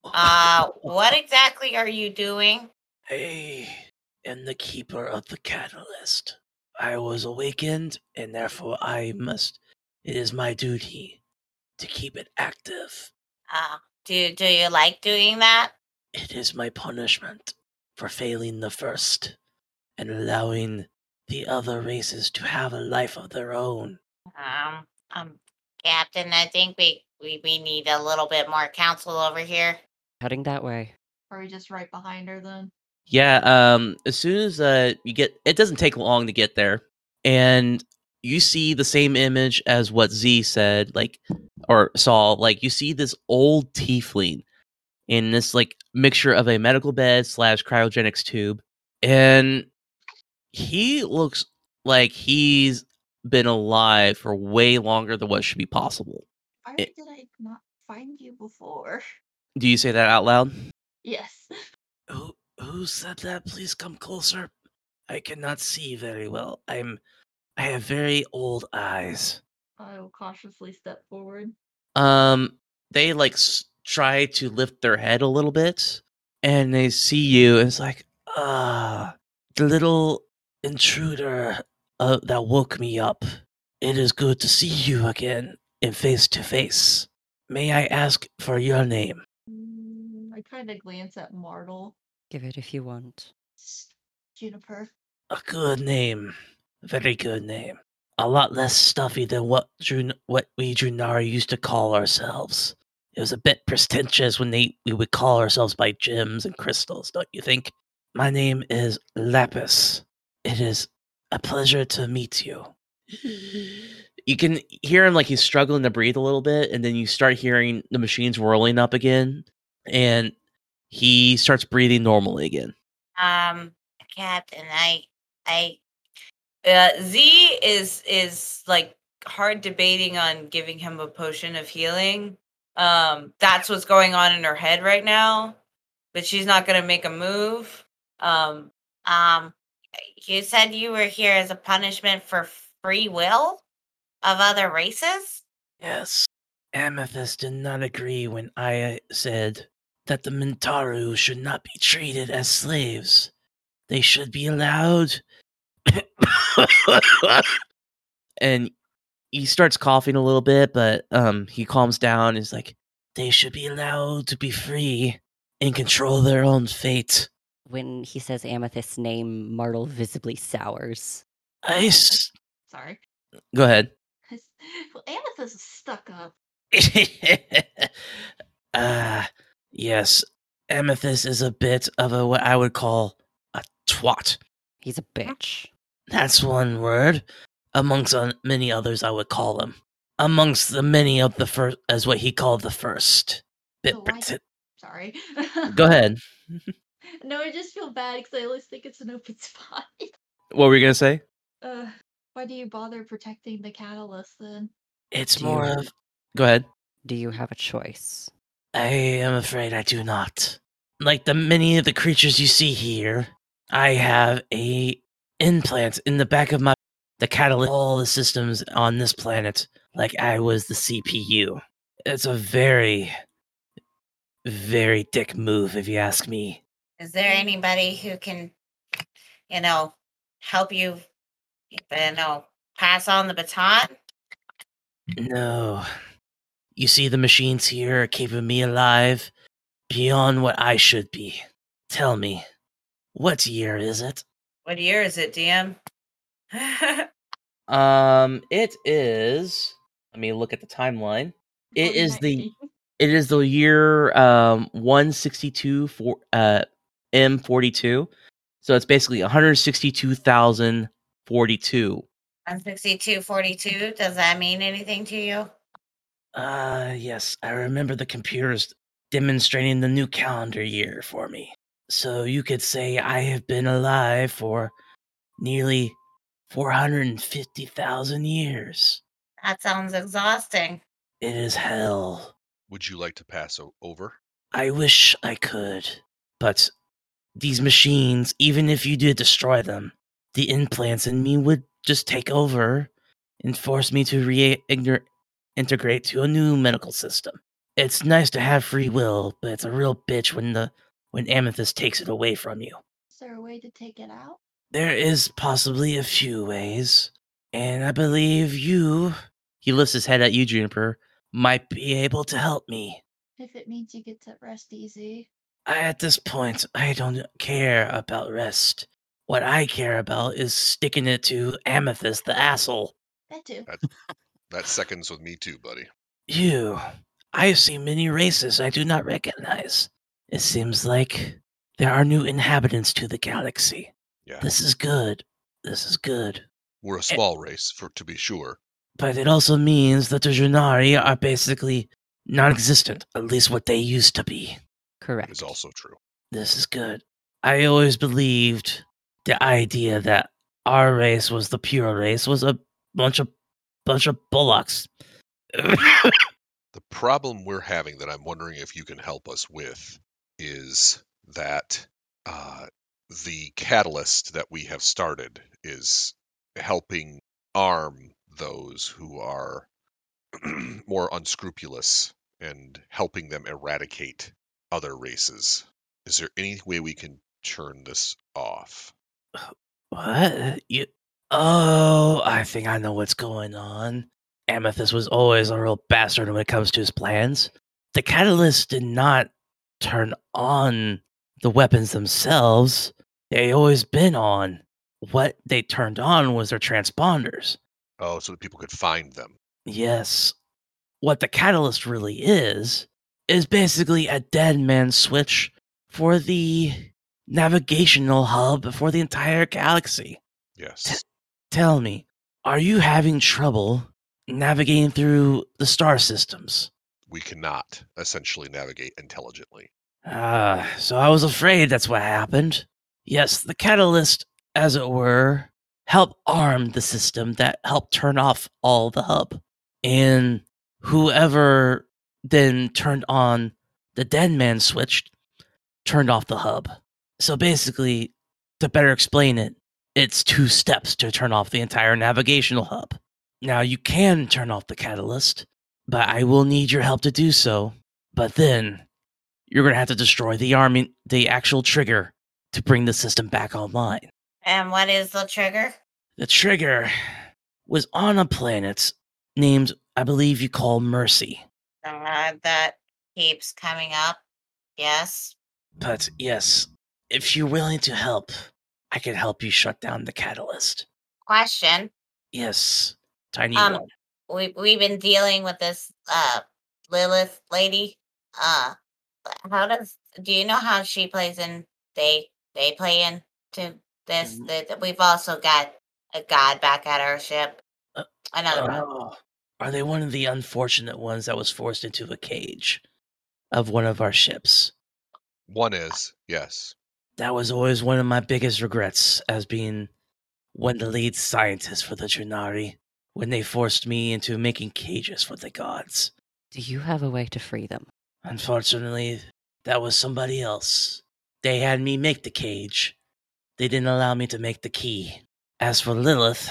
Uh, what exactly are you doing? Hey, and the keeper of the catalyst. I was awakened, and therefore I must. It is my duty to keep it active. Uh, do do you like doing that? It is my punishment for failing the first and allowing the other races to have a life of their own. Um, um, Captain, I think we we, we need a little bit more counsel over here. Heading that way. Are we just right behind her then? Yeah, um as soon as uh you get it doesn't take long to get there and you see the same image as what Z said like or saw like you see this old tiefling in this like mixture of a medical bed slash cryogenics tube and he looks like he's been alive for way longer than what should be possible. Why did I not find you before? Do you say that out loud? Yes. Who who said that? Please come closer. I cannot see very well. I'm I have very old eyes. I will cautiously step forward. Um they like s- try to lift their head a little bit and they see you and it's like, Ah, the little intruder uh, that woke me up. It is good to see you again in face to face. May I ask for your name? Mm, I kind of glance at Martel. Give it if you want. Juniper. A good name. Very good name. A lot less stuffy than what Jun- what we Junari used to call ourselves. It was a bit prestigious when they we would call ourselves by gems and crystals, don't you think? My name is Lapis. It is a pleasure to meet you. [LAUGHS] You can hear him like he's struggling to breathe a little bit, and then you start hearing the machines whirling up again, and he starts breathing normally again. Um, Captain, I, I, uh, Z is is like hard debating on giving him a potion of healing. Um, that's what's going on in her head right now, but she's not gonna make a move. Um, um, you said you were here as a punishment for free will of other races. Yes. Amethyst did not agree when I said that the Mintaru should not be treated as slaves. They should be allowed. [COUGHS] and he starts coughing a little bit, but um, he calms down. He's like, they should be allowed to be free and control their own fate. When he says Amethyst's name, Martel visibly sours. I s- Sorry. "Go ahead." well, Amethyst is stuck up. [LAUGHS] Ah, yes. Amethyst is a bit of a what I would call a twat. He's a bitch. That's one word. Amongst on many others, I would call him. Amongst the many of the first, as what he called the first. Bit So why- Sorry. [LAUGHS] Go ahead. [LAUGHS] No, I just feel bad because I always think it's an open [LAUGHS] spot. What were you gonna say? Uh, why do you bother protecting the catalyst then? It's Do more you- of. Go ahead. Do you have a choice? I am afraid I do not. Like the many of the creatures you see here, I have a implant in the back of my the catalyst all the systems on this planet like I was the CPU. It's a very very dick move if you ask me. Is there anybody who can, you know, help you, you know, pass on the baton? No. You see the machines here are keeping me alive beyond what I should be. Tell me, what year is it? What year is it, DM? [LAUGHS] Um, it is. Let me look at the timeline. It is the it is the year um 162 for uh M42. So it's basically 162,042. 16242. Does that mean anything to you? Uh, yes, I remember the computers demonstrating the new calendar year for me. So you could say I have been alive for nearly 450,000 years. That sounds exhausting. It is hell. Would you like to pass o- over? I wish I could, but these machines, even if you did destroy them, the implants in me would just take over and force me to reintegrate to a new medical system. It's nice to have free will, but it's a real bitch when the when Amethyst takes it away from you. Is there a way to take it out? There is possibly a few ways, and I believe you He lifts his head at you, Juniper. might be able to help me. If it means you get to rest easy. I, at this point, I don't care about rest. What I care about is sticking it to Amethyst, the asshole. That too. [LAUGHS] That seconds with me too, buddy. You. I have seen many races I do not recognize. It seems like there are new inhabitants to the galaxy. Yeah. This is good. This is good. We're a eh. small race, for to be sure. But it also means that the Junari are basically non existent, at least what they used to be. Correct. Is also true. This is good. I always believed the idea that our race was the pure race was a bunch of bunch of bullocks. The problem we're having that I'm wondering if you can help us with is that uh, the catalyst that we have started is helping arm those who are [CLEARS THROAT] more unscrupulous and helping them eradicate other races. Is there any way we can turn this off. What? You? Oh, I think I know what's going on. Amethyst was always a real bastard when it comes to his plans. The catalyst did not turn on the weapons themselves. They always been on. What they turned on was their transponders. Oh, so that people could find them. Yes. What the catalyst really is, is basically a dead man switch for the navigational hub for the entire galaxy. Yes. Tell me, are you having trouble navigating through the star systems? We cannot essentially navigate intelligently. Ah, so I was afraid that's what happened. Yes, the catalyst, as it were, helped arm the system that helped turn off all the hub. And whoever then turned on the dead man switch turned off the hub. So basically, to better explain it, it's two steps to turn off the entire navigational hub. Now, you can turn off the catalyst, but I will need your help to do so. But then, you're going to have to destroy the army, the actual trigger to bring the system back online. And what is the trigger? The trigger was on a planet named, I believe you call Mercy. Uh, that keeps coming up. Yes. But yes, if you're willing to help, I can help you shut down the catalyst. Question. Yes, tiny Um, one. We we've been dealing with this uh Lilith lady. Uh how does do you know how she plays in they they play in to this? Mm. That we've also got a god back at our ship. Uh, Another one. Are they one of the unfortunate ones that was forced into a cage of one of our ships? One is, yes. That was always one of my biggest regrets as being one of the lead scientists for the Junari when they forced me into making cages for the gods. Do you have a way to free them? Unfortunately, that was somebody else. They had me make the cage. They didn't allow me to make the key. As for Lilith,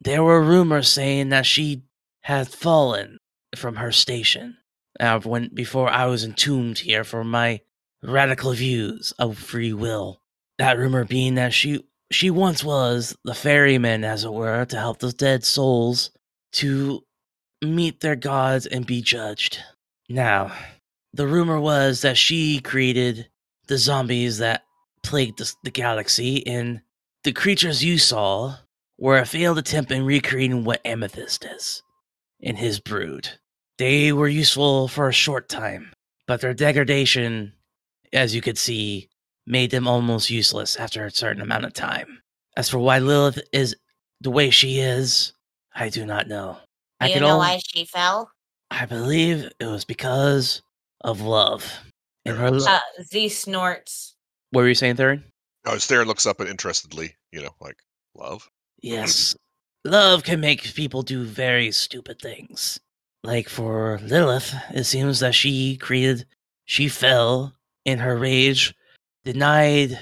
there were rumors saying that she had fallen from her station. Uh, when before I was entombed here for my radical views of free will. That rumor being that she she once was the ferryman, as it were, to help the dead souls to meet their gods and be judged. Now, the rumor was that she created the zombies that plagued the, the galaxy, and the creatures you saw were a failed attempt in recreating what Amethyst is in his brood. They were useful for a short time, but their degradation, as you could see, made them almost useless after a certain amount of time. As for why Lilith is the way she is, I do not know. Do I you could know al- why she fell? I believe it was because of love. And her lo- Uh, Z snorts. what were you saying, Theron? Oh, Theron looks up and interestedly, you know, like, love? Yes. Love can make people do very stupid things. Like for Lilith, it seems that she created, she fell in her rage, denied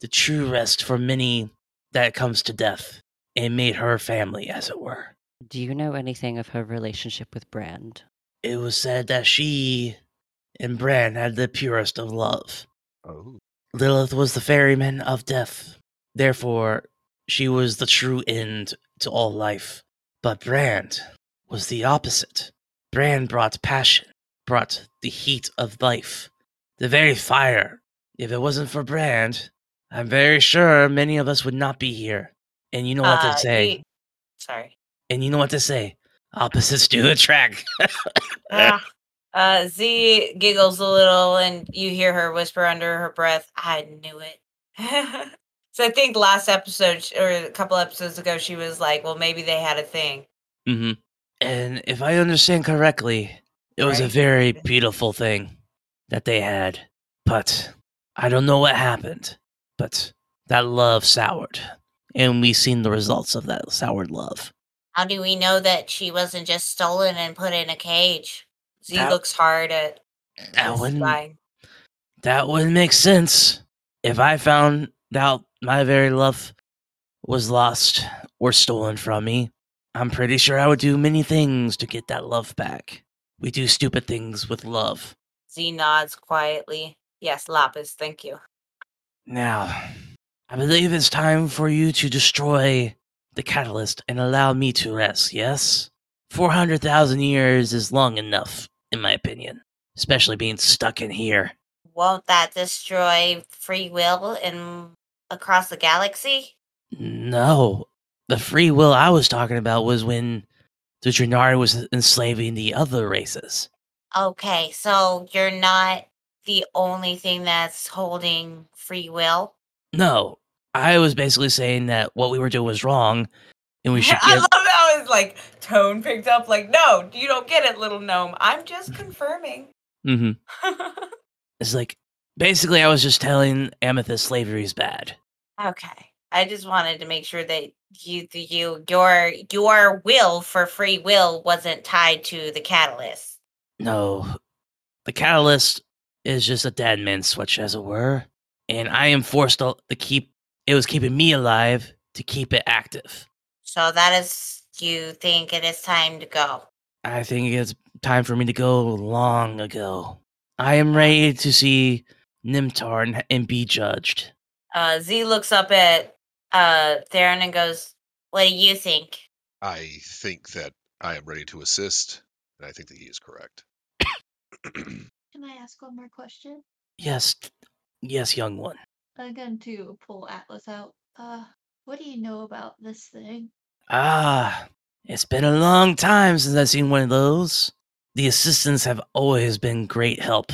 the true rest for many that comes to death, and made her family, as it were. Do you know anything of her relationship with Brand? It was said that she and Brand had the purest of love. Oh. Lilith was the ferryman of death. Therefore, she was the true end to all life. But Brand was the opposite. Brand brought passion, brought the heat of life, the very fire. If it wasn't for Brand, I'm very sure many of us would not be here. And you know what Uh, to say. he- Sorry. And you know what to say. Opposites do attract. Ah. [LAUGHS] Uh, Z giggles a little, and you hear her whisper under her breath, "I knew it." [LAUGHS] so I think last episode or a couple episodes ago, she was like, "Well, maybe they had a thing." hmm And if I understand correctly, it was a very beautiful thing that they had. But I don't know what happened. But that love soured. And we've seen the results of that soured love. How do we know that she wasn't just stolen and put in a cage? Z That- looks hard at That wouldn't, guy. that wouldn't make sense. If I found out my very love was lost or stolen from me, I'm pretty sure I would do many things to get that love back. We do stupid things with love. Z nods quietly. Yes, Lapis. Thank you. Now, I believe it's time for you to destroy the catalyst and allow me to rest, yes? 400,000 years is long enough, in my opinion, especially being stuck in here. Won't that destroy free will in across the galaxy? No, the free will I was talking about was when the Drenari was enslaving the other races. Okay, so you're not the only thing that's holding free will. No, I was basically saying that what we were doing was wrong, and we [LAUGHS] should I love how his like tone picked up. Like, no, you don't get it, little gnome. I'm just [LAUGHS] confirming. hmm [LAUGHS] It's like basically I was just telling Amethyst slavery is bad. Okay. I just wanted to make sure that you you your your will for free will wasn't tied to the catalyst. No, the catalyst is just a dead man's switch, as it were, and I am forced to to keep. It was keeping me alive to keep it active. So that is you think it is time to go. I think it's time for me to go long ago. I am ready to see Nimtar and, and be judged. Uh Z looks up at uh Theron and goes, What do you think? I think that I am ready to assist, and I think that he is correct. [COUGHS] Can I ask one more question? Yes, yes, young one. I'm to pull Atlas out. Uh, what do you know about this thing? Ah, it's been a long time since I've seen one of those. The assistants have always been great help.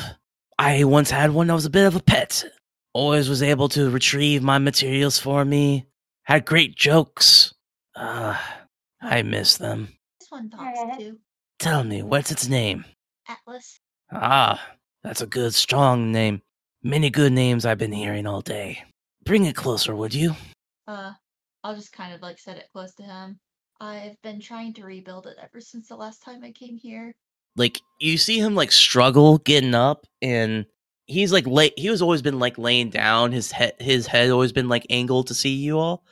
I once had one that was a bit of a pet. Always was able to retrieve my materials for me. Had great jokes. Ah, I miss them. This one talks to Tell me, what's its name? Atlas. Ah, that's a good, strong name. Many good names I've been hearing all day. Bring it closer, would you? Uh, I'll just kind of like set it close to him. I've been trying to rebuild it ever since the last time I came here. Like you see him like struggle getting up and he's like lay he was always been like laying down. His head his head always been like angled to see you all.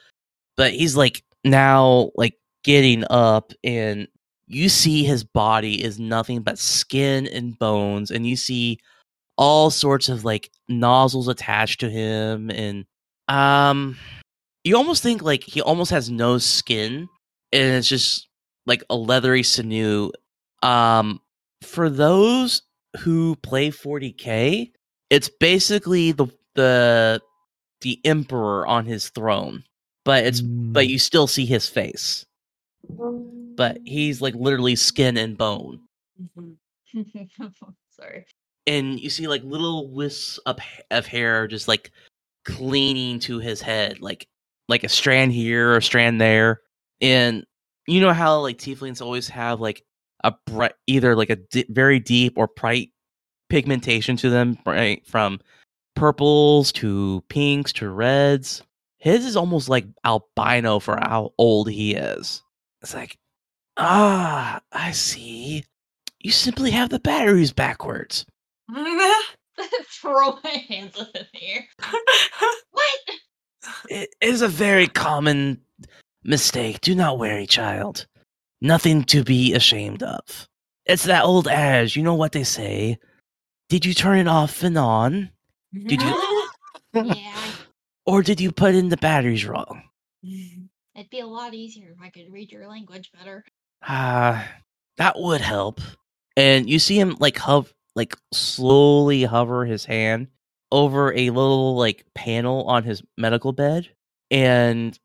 But he's like now like getting up and you see his body is nothing but skin and bones and you see all sorts of like nozzles attached to him and um you almost think like he almost has no skin and it's just like a leathery sinew. Um for those who play 40k it's basically the the the emperor on his throne but it's but mm. you still see his face. But he's like literally skin and bone. Mm-hmm. [LAUGHS] Sorry. and you see like little wisps of, of hair just like clinging to his head like like a strand here or a strand there. And you know how like tieflings always have like a bright either like a di- very deep or bright pigmentation to them right from purples to pinks to reds his is almost like albino for how old he is it's like ah i see you simply have the batteries backwards [LAUGHS] Throw my hands up in the air. [LAUGHS] What? It is a very common mistake. Do not worry, child. Nothing to be ashamed of. It's that old adage. You know what they say. Did you turn it off and on? Did you, [LAUGHS] yeah, or did you put in the batteries wrong? [LAUGHS] it'd be a lot easier if I could read your language better. Ah, that would help. and you see him like hov like slowly hover his hand over a little like panel on his medical bed and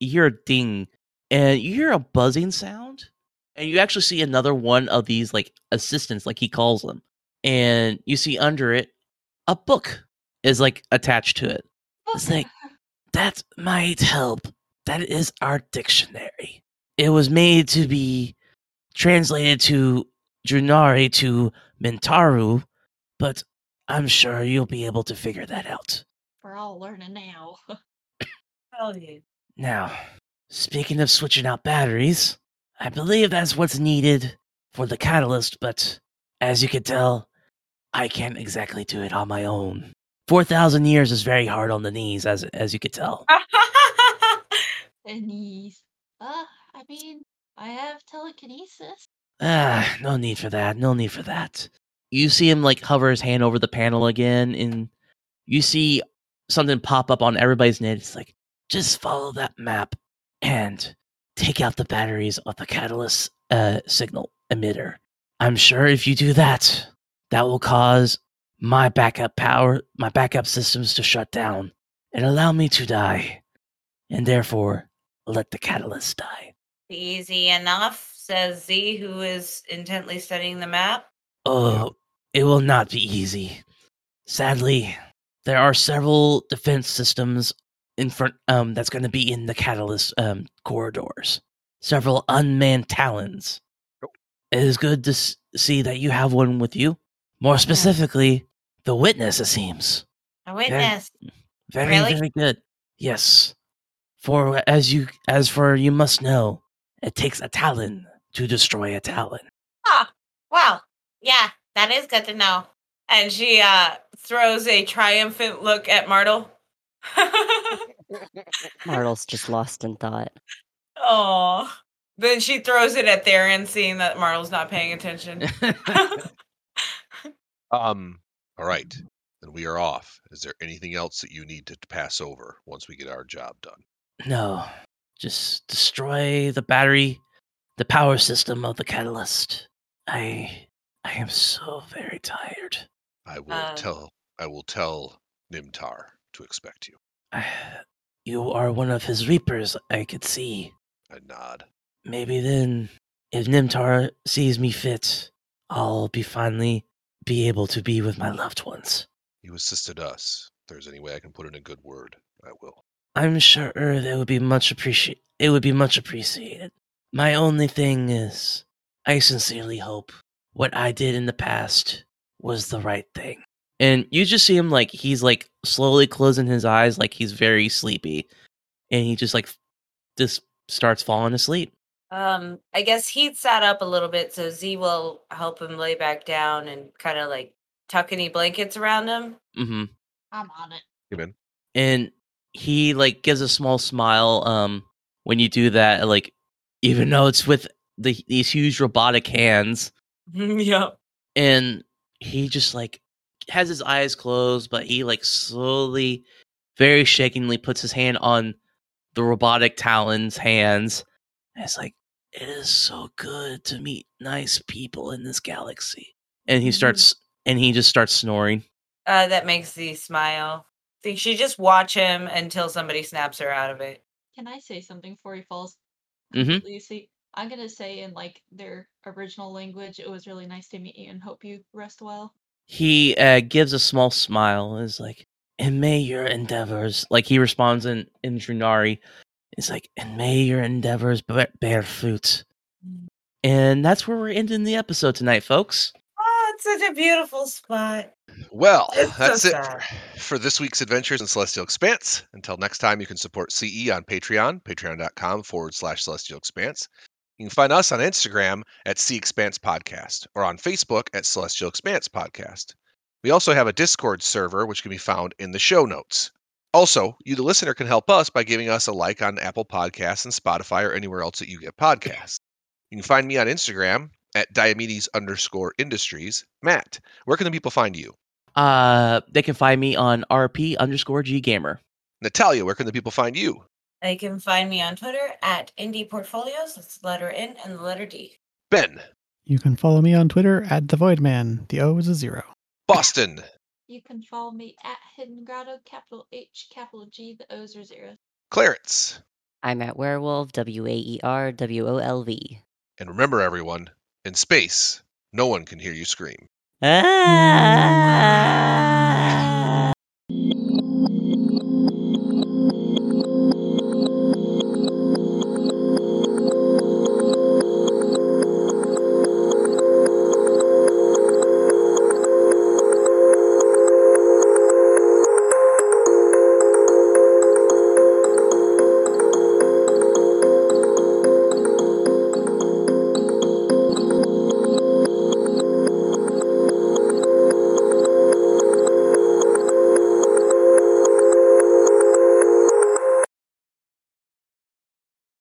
you hear a ding and you hear a buzzing sound and you actually see another one of these like assistants like he calls them and you see under it a book is like attached to it oh. It's like that might help. That is our dictionary. It was made to be translated to Junari to Mintaru, but I'm sure you'll be able to figure that out. We're all learning now. Hell [LAUGHS] yeah. Now, speaking of switching out batteries, I believe that's what's needed for the catalyst, but as you can tell, I can't exactly do it on my own. 4,000 years is very hard on the knees, as, as you could tell. and he's, uh, I mean, I have telekinesis. Ah, no need for that. No need for that. you see him like hover his hand over the panel again and you see something pop up on everybody's net. It's like, just follow that map and take out the batteries of the catalyst uh, signal emitter. I'm sure if you do that, that will cause my backup power, my backup systems to shut down and allow me to die, and therefore let the catalyst die. Easy enough, says Z, who is intently studying the map. Oh, it will not be easy. Sadly, there are several defense systems in front um that's going to be in the catalyst um corridors. Several unmanned talons. It is good to s- see that you have one with you. More specifically, the witness. It seems A witness. very Really? very good. Yes, for as you as for you must know, it takes a talon to destroy a talon. Ah, well, yeah, that is good to know. And she uh throws a triumphant look at Martel. Martel's just lost in thought. Oh. Then she throws it at Theron, seeing that Martel's not paying attention. [LAUGHS] Um. All right. Then we are off. Is there anything else that you need to pass over once we get our job done? No, just destroy the battery, the power system of the catalyst. I, I am so very tired. I will Uh, tell. I will tell Nimtar to expect you. [SIGHS] You are one of his reapers. I could see. I nod. Maybe then, if Nimtar sees me fit, I'll be finally be able to be with my loved ones. You assisted us. If there's any way I can put in a good word, I will. I'm sure that would be much appreciate. It would be much appreciated. My only thing is, I sincerely hope what I did in the past was the right thing. And you just see him like he's like slowly closing his eyes, like he's very sleepy, and he just like just starts falling asleep. Um, I guess he'd sat up a little bit, so Z will help him lay back down and kind of like tuck any blankets around him. mm-hmm I'm on it. Given. and he like gives a small smile um when you do that like even though it's with the these huge robotic hands [LAUGHS] yeah and he just like has his eyes closed but he like slowly very shakingly puts his hand on the robotic talon's hands and it's like it is so good to meet nice people in this galaxy and he Mhm. starts and he just starts snoring Uh, that makes Z smile. I think she just watch him until somebody snaps her out of it. Can I say something before he falls? Mhm. completely asleep? I'm gonna say in like their original language, it was really nice to meet you and hope you rest well. He uh, gives a small smile and is like and may your endeavors like he responds in in Drunari. it's like and may your endeavors bear, bear fruit and that's where we're ending the episode tonight folks Oh, it's such a beautiful spot. Well, It's so that's it for, for this week's adventures in Celestial Expanse. Until next time, you can support CE on Patreon, patreon.com forward slash Celestial Expanse. You can find us on Instagram at C Expanse Podcast or on Facebook at Celestial Expanse Podcast. We also have a Discord server, which can be found in the show notes. Also, you, the listener, can help us by giving us a like on Apple Podcasts and Spotify or anywhere else that you get podcasts. You can find me on Instagram at Diomedes underscore industries. Matt, where can the people find you? uh they can find me on rp underscore g gamer Natalia, where can the people find you? They can find me on Twitter at Indie Portfolios. That's the letter N and the letter D. Ben, You can follow me on Twitter at the Void Man. The O is a zero. Boston, You can follow me at Hidden Grotto, capital H, capital G, the O's are zeros. Clarence. I'm at Werewolf, W A E R W O L V. And remember, everyone, in space, no one can hear you scream. Ah!